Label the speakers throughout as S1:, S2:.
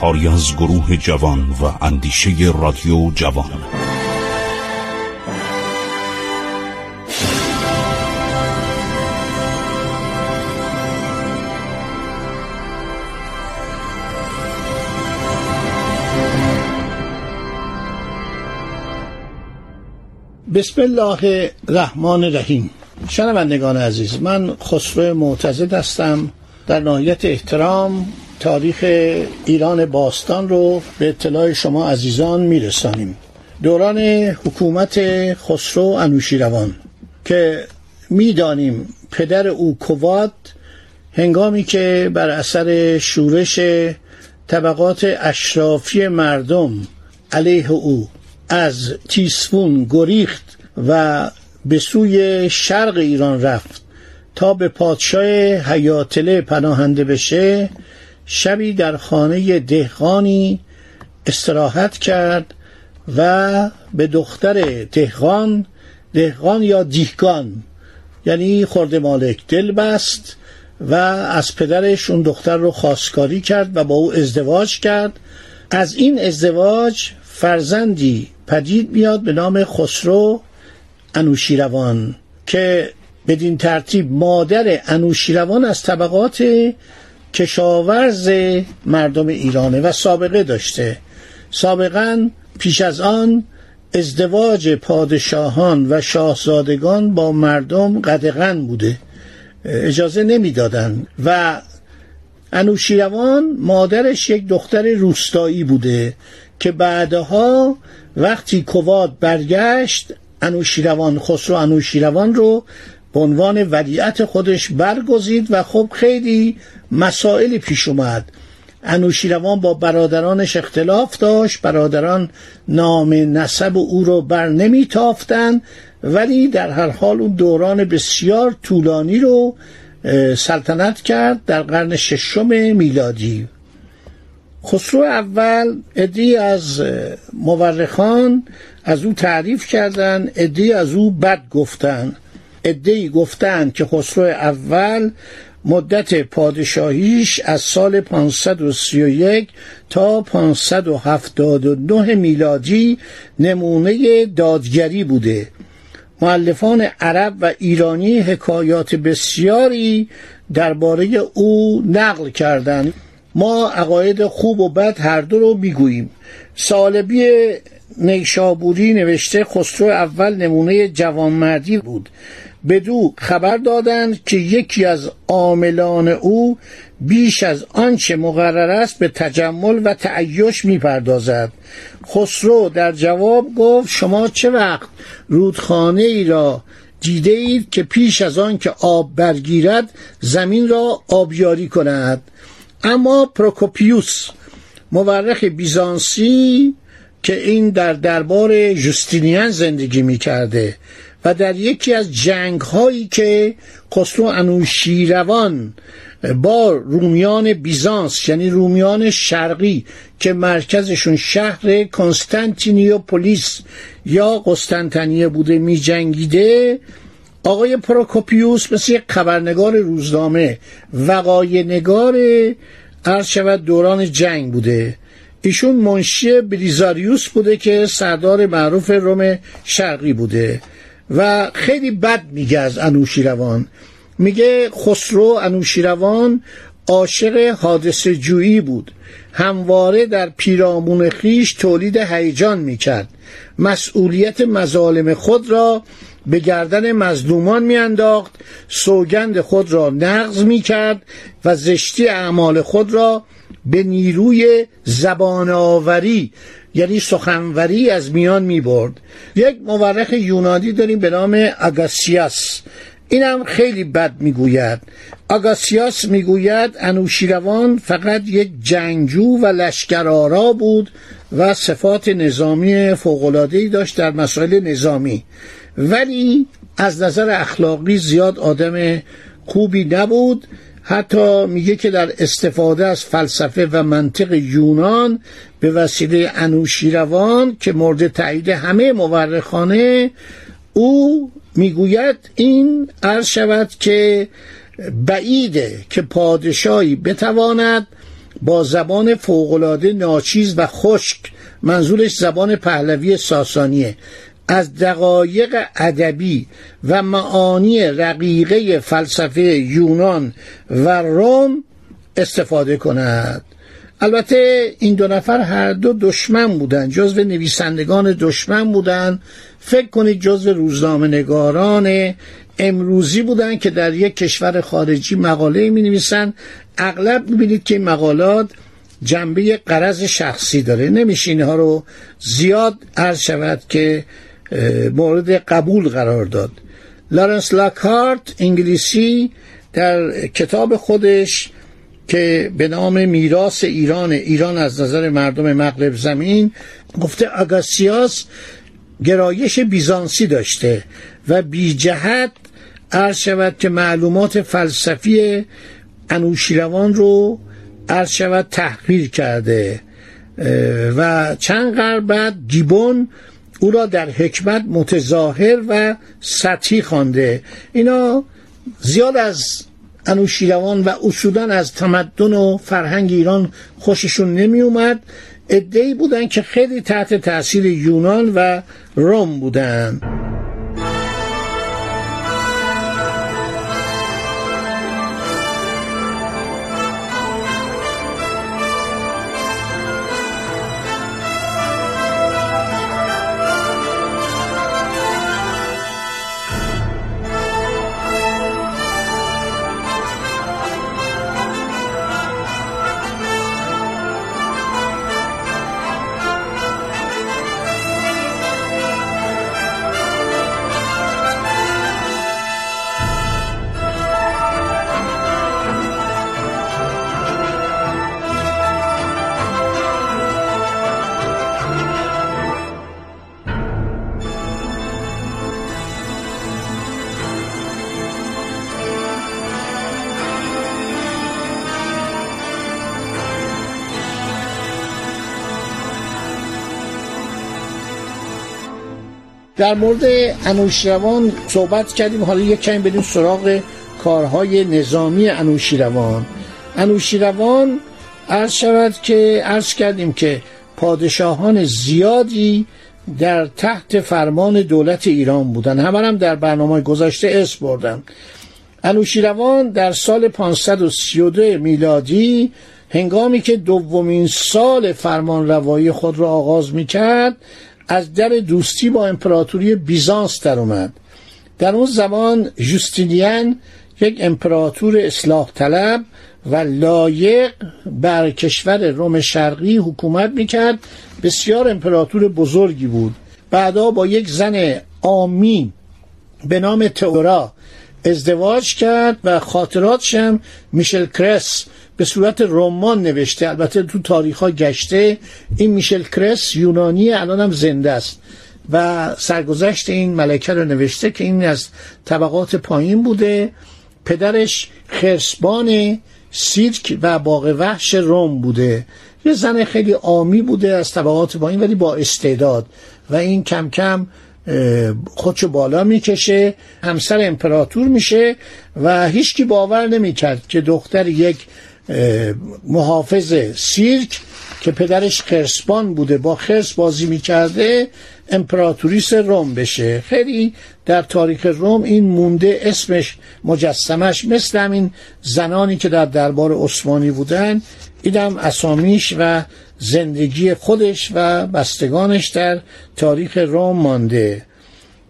S1: کاری از گروه جوان و اندیشه رادیو جوان.
S2: بسم الله الرحمن الرحیم شنوندگان عزیز من خسرو معتزد هستم. در نهایت احترام تاریخ ایران باستان رو به اطلاع شما عزیزان میرسانیم. دوران حکومت خسرو انوشیروان که می‌دانیم پدر او کواد هنگامی که بر اثر شورش طبقات اشرافی مردم علیه او از تیسفون گریخت و به سوی شرق ایران رفت تا به پادشاه حیاتله پناهنده بشه شبی در خانه دهقانی استراحت کرد و به دختر دهقان دهقان یا دیهگان یعنی خورده مالک دل بست و از پدرش اون دختر رو خواستگاری کرد و با او ازدواج کرد. از این ازدواج فرزندی پدید میاد به نام خسرو انوشیروان که بدین ترتیب مادر انوشیروان از طبقات کشاورز مردم ایرانه و سابقه داشته. سابقا پیش از آن ازدواج پادشاهان و شاهزادگان با مردم قدغن بوده. اجازه نمی‌دادند و انوشیروان مادرش یک دختر روستایی بوده که بعدها وقتی کواد برگشت انوشیروان خسرو انوشیروان رو به عنوان ولیعت خودش برگزید و خب خیلی مسائلی پیش اومد. انوشیروان با برادرانش اختلاف داشت برادران نام نسب او رو بر نمیتافتن ولی در هر حال اون دوران بسیار طولانی رو سلطنت کرد در قرن ششم میلادی. خسرو اول ادی از مورخان از او تعریف کردند ادی از او بد گفتند ادهی گفتند که خسرو اول مدت پادشاهیش از سال 531 تا 579 میلادی نمونه دادگری بوده. معلفان عرب و ایرانی حکایات بسیاری درباره او نقل کردند. ما عقاید خوب و بد هر دو رو می‌گوییم. سالبی نیشابوری نوشته خسرو اول نمونه جوانمردی بود. بدو خبر دادند که یکی از عاملان او بیش از آنچه مقرر است به تجمل و تعیش می‌پردازد. خسرو در جواب گفت شما چه وقت رودخانه ای را دیده اید که پیش از آن که آب برگیرد زمین را آبیاری کند؟ اما پروکوپیوس مورخ بیزانسی که این در دربار جوستینیان زندگی می کرده و در یکی از جنگ هایی که خسرو انوشیروان با رومیان بیزانس یعنی رومیان شرقی که مرکزشون شهر کنستانتینیوپولیس یا قسطنطنیه بوده می جنگیده آقای پروکوپیوس مثل یک خبرنگار روزنامه وقای نگار عرض شود دوران جنگ بوده. ایشون منشی بریزاریوس بوده که سردار معروف روم شرقی بوده. و خیلی بد میگه از انوشیروان. میگه خسرو انوشیروان عاشق حادثه جویی بود. همواره در پیرامون خیش تولید هیجان می‌کرد. مسئولیت مظالم خود را به گردن مظلومان میانداخت. سوگند خود را نقض می‌کرد و زشتی اعمال خود را به نیروی زبان آوری یعنی سخنوری از میان می برد یک مورخ یونانی داریم به نام اگاسیاس اینم خیلی بد می‌گوید. آگاسیاس می‌گوید انوشیروان فقط یک جنگجو و لشکرآرا بود و صفات نظامی فوق‌العاده‌ای داشت در مسائل نظامی. ولی از نظر اخلاقی زیاد آدم خوبی نبود. حتی میگه که در استفاده از فلسفه و منطق یونان به وسیله انوشیروان که مورد تایید همه مورخانه او می‌گوید این عرض شود که بعیده که پادشاهی بتواند با زبان فوقالعاده ناچیز و خشک منظورش زبان پهلوی ساسانیه. از دقایق ادبی و معانی رقیقه فلسفه یونان و روم استفاده کند. البته این دو نفر هر دو دشمن بودن. جزو نویسندگان دشمن بودن. فکر کنید جزو روزنامه نگاران امروزی بودن که در یک کشور خارجی مقاله می نویسن اغلب می بینید که این مقالات جنبه قرض شخصی داره. نمیشه اینها رو زیاد عرض شود که مورد قبول قرار داد. لارنس لاکارت انگلیسی در کتاب خودش که به نام میراث ایران ایران از نظر مردم مغرب زمین گفته آگاسیاس گرایش بیزانسی داشته و بی جهت عرض شود که معلومات فلسفی انوشیروان رو عرض شود تحقیر کرده. و چند قرن بعد گیبون او را در حکمت متظاهر و سطحی خوانده. اینا زیاد از انوشیروان و اصولا از تمدن و فرهنگ ایران خوششون نمی اومد ادهی بودن که خیلی تحت تاثیر یونان و روم بودن. در مورد انوشیروان صحبت کردیم. حالا یک کمی بریم سراغ کارهای نظامی انوشیروان انوشیروان عرض شود که عرض کردیم که پادشاهان زیادی در تحت فرمان دولت ایران بودن. همه هم در برنامه گذاشته اسم بردن. انوشیروان در سال 532 میلادی هنگامی که دومین سال فرمان روایی خود را آغاز می کرد از در دوستی با امپراتوری بیزانس در اومد. در اون زمان جوستینیان یک امپراتور اصلاح طلب و لایق بر کشور روم شرقی حکومت می‌کرد. بسیار امپراتور بزرگی بود. بعدا با یک زن آمی به نام تئورا ازدواج کرد و خاطراتش هم میشل کرس به صورت رمان نوشته. البته تو تاریخ ها گشته. این میشل کرس یونانی الان هم زنده است. و سرگذشت این ملکه رو نوشته که این از طبقات پایین بوده. پدرش خرسبان سیرک و باغ وحش روم بوده. یه زن خیلی آمی بوده از طبقات پایین ولی با استعداد. و این کم کم خودشو بالا می‌کشه همسر امپراتور میشه و هیچکی باور نمی‌کرد که دختر یک محافظ سیرک که پدرش خرسبان بوده با خرس بازی می‌کرده امپراتوریس روم بشه. خیلی در تاریخ روم این مونده اسمش مجسمش مثل همین زنانی که در دربار عثمانی بودن. اینم اسامیش و زندگی خودش و بستگانش در تاریخ روم مانده.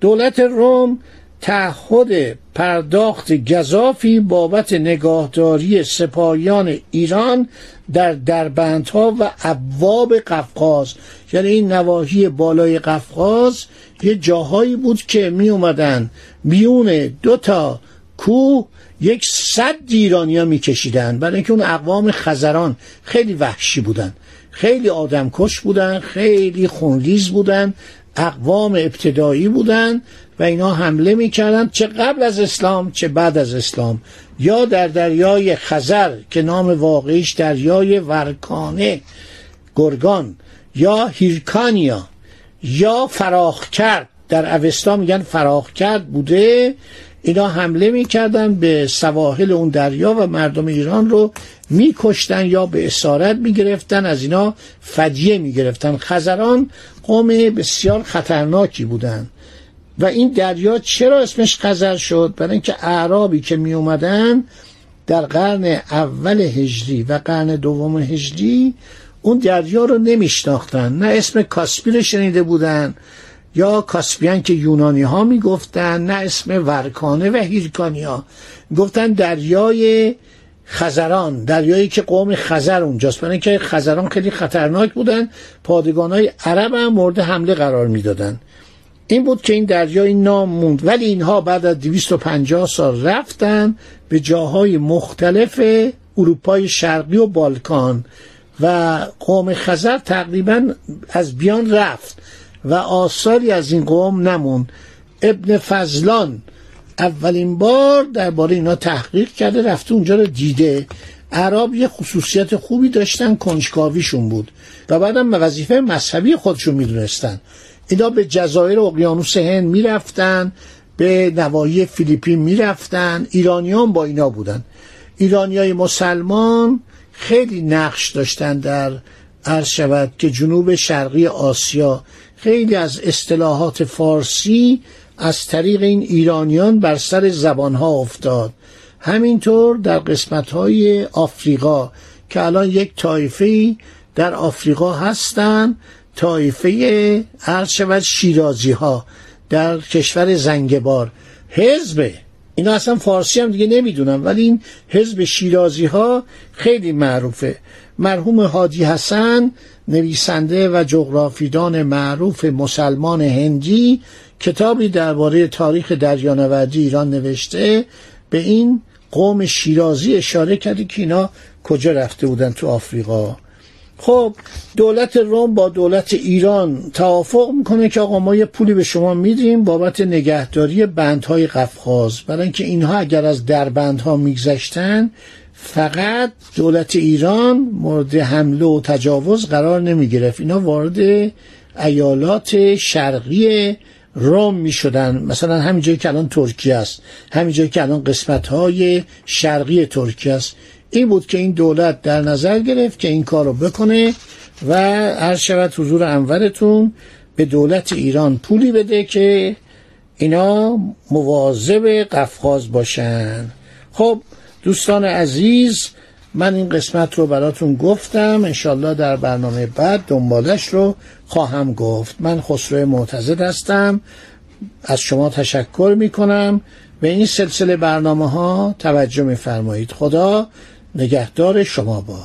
S2: دولت روم تعهد پرداخت گذافی بابت نگاهداری سپاهیان ایران در دربندها و ابواب قفقاز. یعنی این نواحی بالای قفقاز یه جاهایی بود که می اومدن میون دو تا کوه یک صد ایرانی ها میکشیدن. برای اینکه اون اقوام خزران خیلی وحشی بودن. خیلی آدمکش بودن خیلی خونریز بودن. اقوام ابتدایی بودن و اینا حمله می‌کردن. چه قبل از اسلام چه بعد از اسلام. یا در دریای خزر که نام واقعیش دریای ورکانه گرگان یا هیرکانیا یا فراخ کرد در اوستا میگن فراخ کرد بوده. اینا حمله می‌کردن به سواحل اون دریا و مردم ایران رو میکشتن یا به اسارت می‌گرفتن از اینا فدیه می‌گرفتن. خزران قوم بسیار خطرناکی بودن. و این دریا چرا اسمش خزر شد؟ برای اینکه اعرابی که می اومدن در قرن اول هجری و قرن دوم هجری اون دریا رو نمیشناختن. نه اسم کاسپی رو شنیده بودن یا کاسپیان که یونانی ها می‌گفتن نه اسم ورکانه و هیرکانی ها گفتن دریای خزران دریایی که قوم خزر اونجاست. برای که خزران خیلی خطرناک بودن پادگان های عرب هم مورد حمله قرار می‌دادن. این بود که این دریا این نام موند. ولی اینها بعد از 250 سال رفتن به جاهای مختلف اروپای شرقی و بالکان و قوم خزر تقریبا از بیان رفت. و آثاری از این قوم نموند. ابن فضلان اولین بار درباره اینا تحقیق کرده رفته اونجا رو دیده. عرب یه خصوصیت خوبی داشتن کنجکاویشون بود. و بعدم به وظیفه مذهبی خودشون می‌دونستن. اینا به جزایر اقیانوس هند می‌رفتن به نواحی فیلیپین می‌رفتن. ایرانیان با اینا بودن. ایرانیای مسلمان خیلی نقش داشتن در عرض شود که جنوب شرقی آسیا خیلی از اصطلاحات فارسی از طریق این ایرانیان بر سر زبانها افتاد. همینطور در قسمت های آفریقا که الان یک طایفه در آفریقا هستند طایفه عرض شود شیرازی ها در کشور زنگبار. حزب اینا اصلا فارسی هم دیگه نمی‌دونم ولی این حزب شیرازی ها خیلی معروفه. مرحوم حاجی حسن نویسنده و جغرافیدان معروف مسلمان هندی کتابی درباره تاریخ دریانوردی ایران نوشته. به این قوم شیرازی اشاره کرده که اینا کجا رفته بودن تو آفریقا. خب دولت روم با دولت ایران توافق می‌کنه که آقا ما یه پولی به شما میدیم بابت نگهداری بندهای قفقاز. برای اینکه اینها اگر از دربندها میگذشتن فقط دولت ایران مورد حمله و تجاوز قرار نمی گرفت اینا وارد ایالات شرقی روم می شدن مثلا همین جایی که الان ترکیه است. همین جایی که الان قسمت های شرقی ترکیه است. این بود که این دولت در نظر گرفت که این کار رو بکنه و هر شود حضور انورتون به دولت ایران پولی بده که اینا مواظب قفقاز باشن. خب دوستان عزیز من این قسمت رو براتون گفتم. انشالله در برنامه بعد دنبالش رو خواهم گفت. من خسرو معتزد هستم. از شما تشکر می کنم به این سلسله برنامه ها توجه می فرمایید خدا نگهدار شما با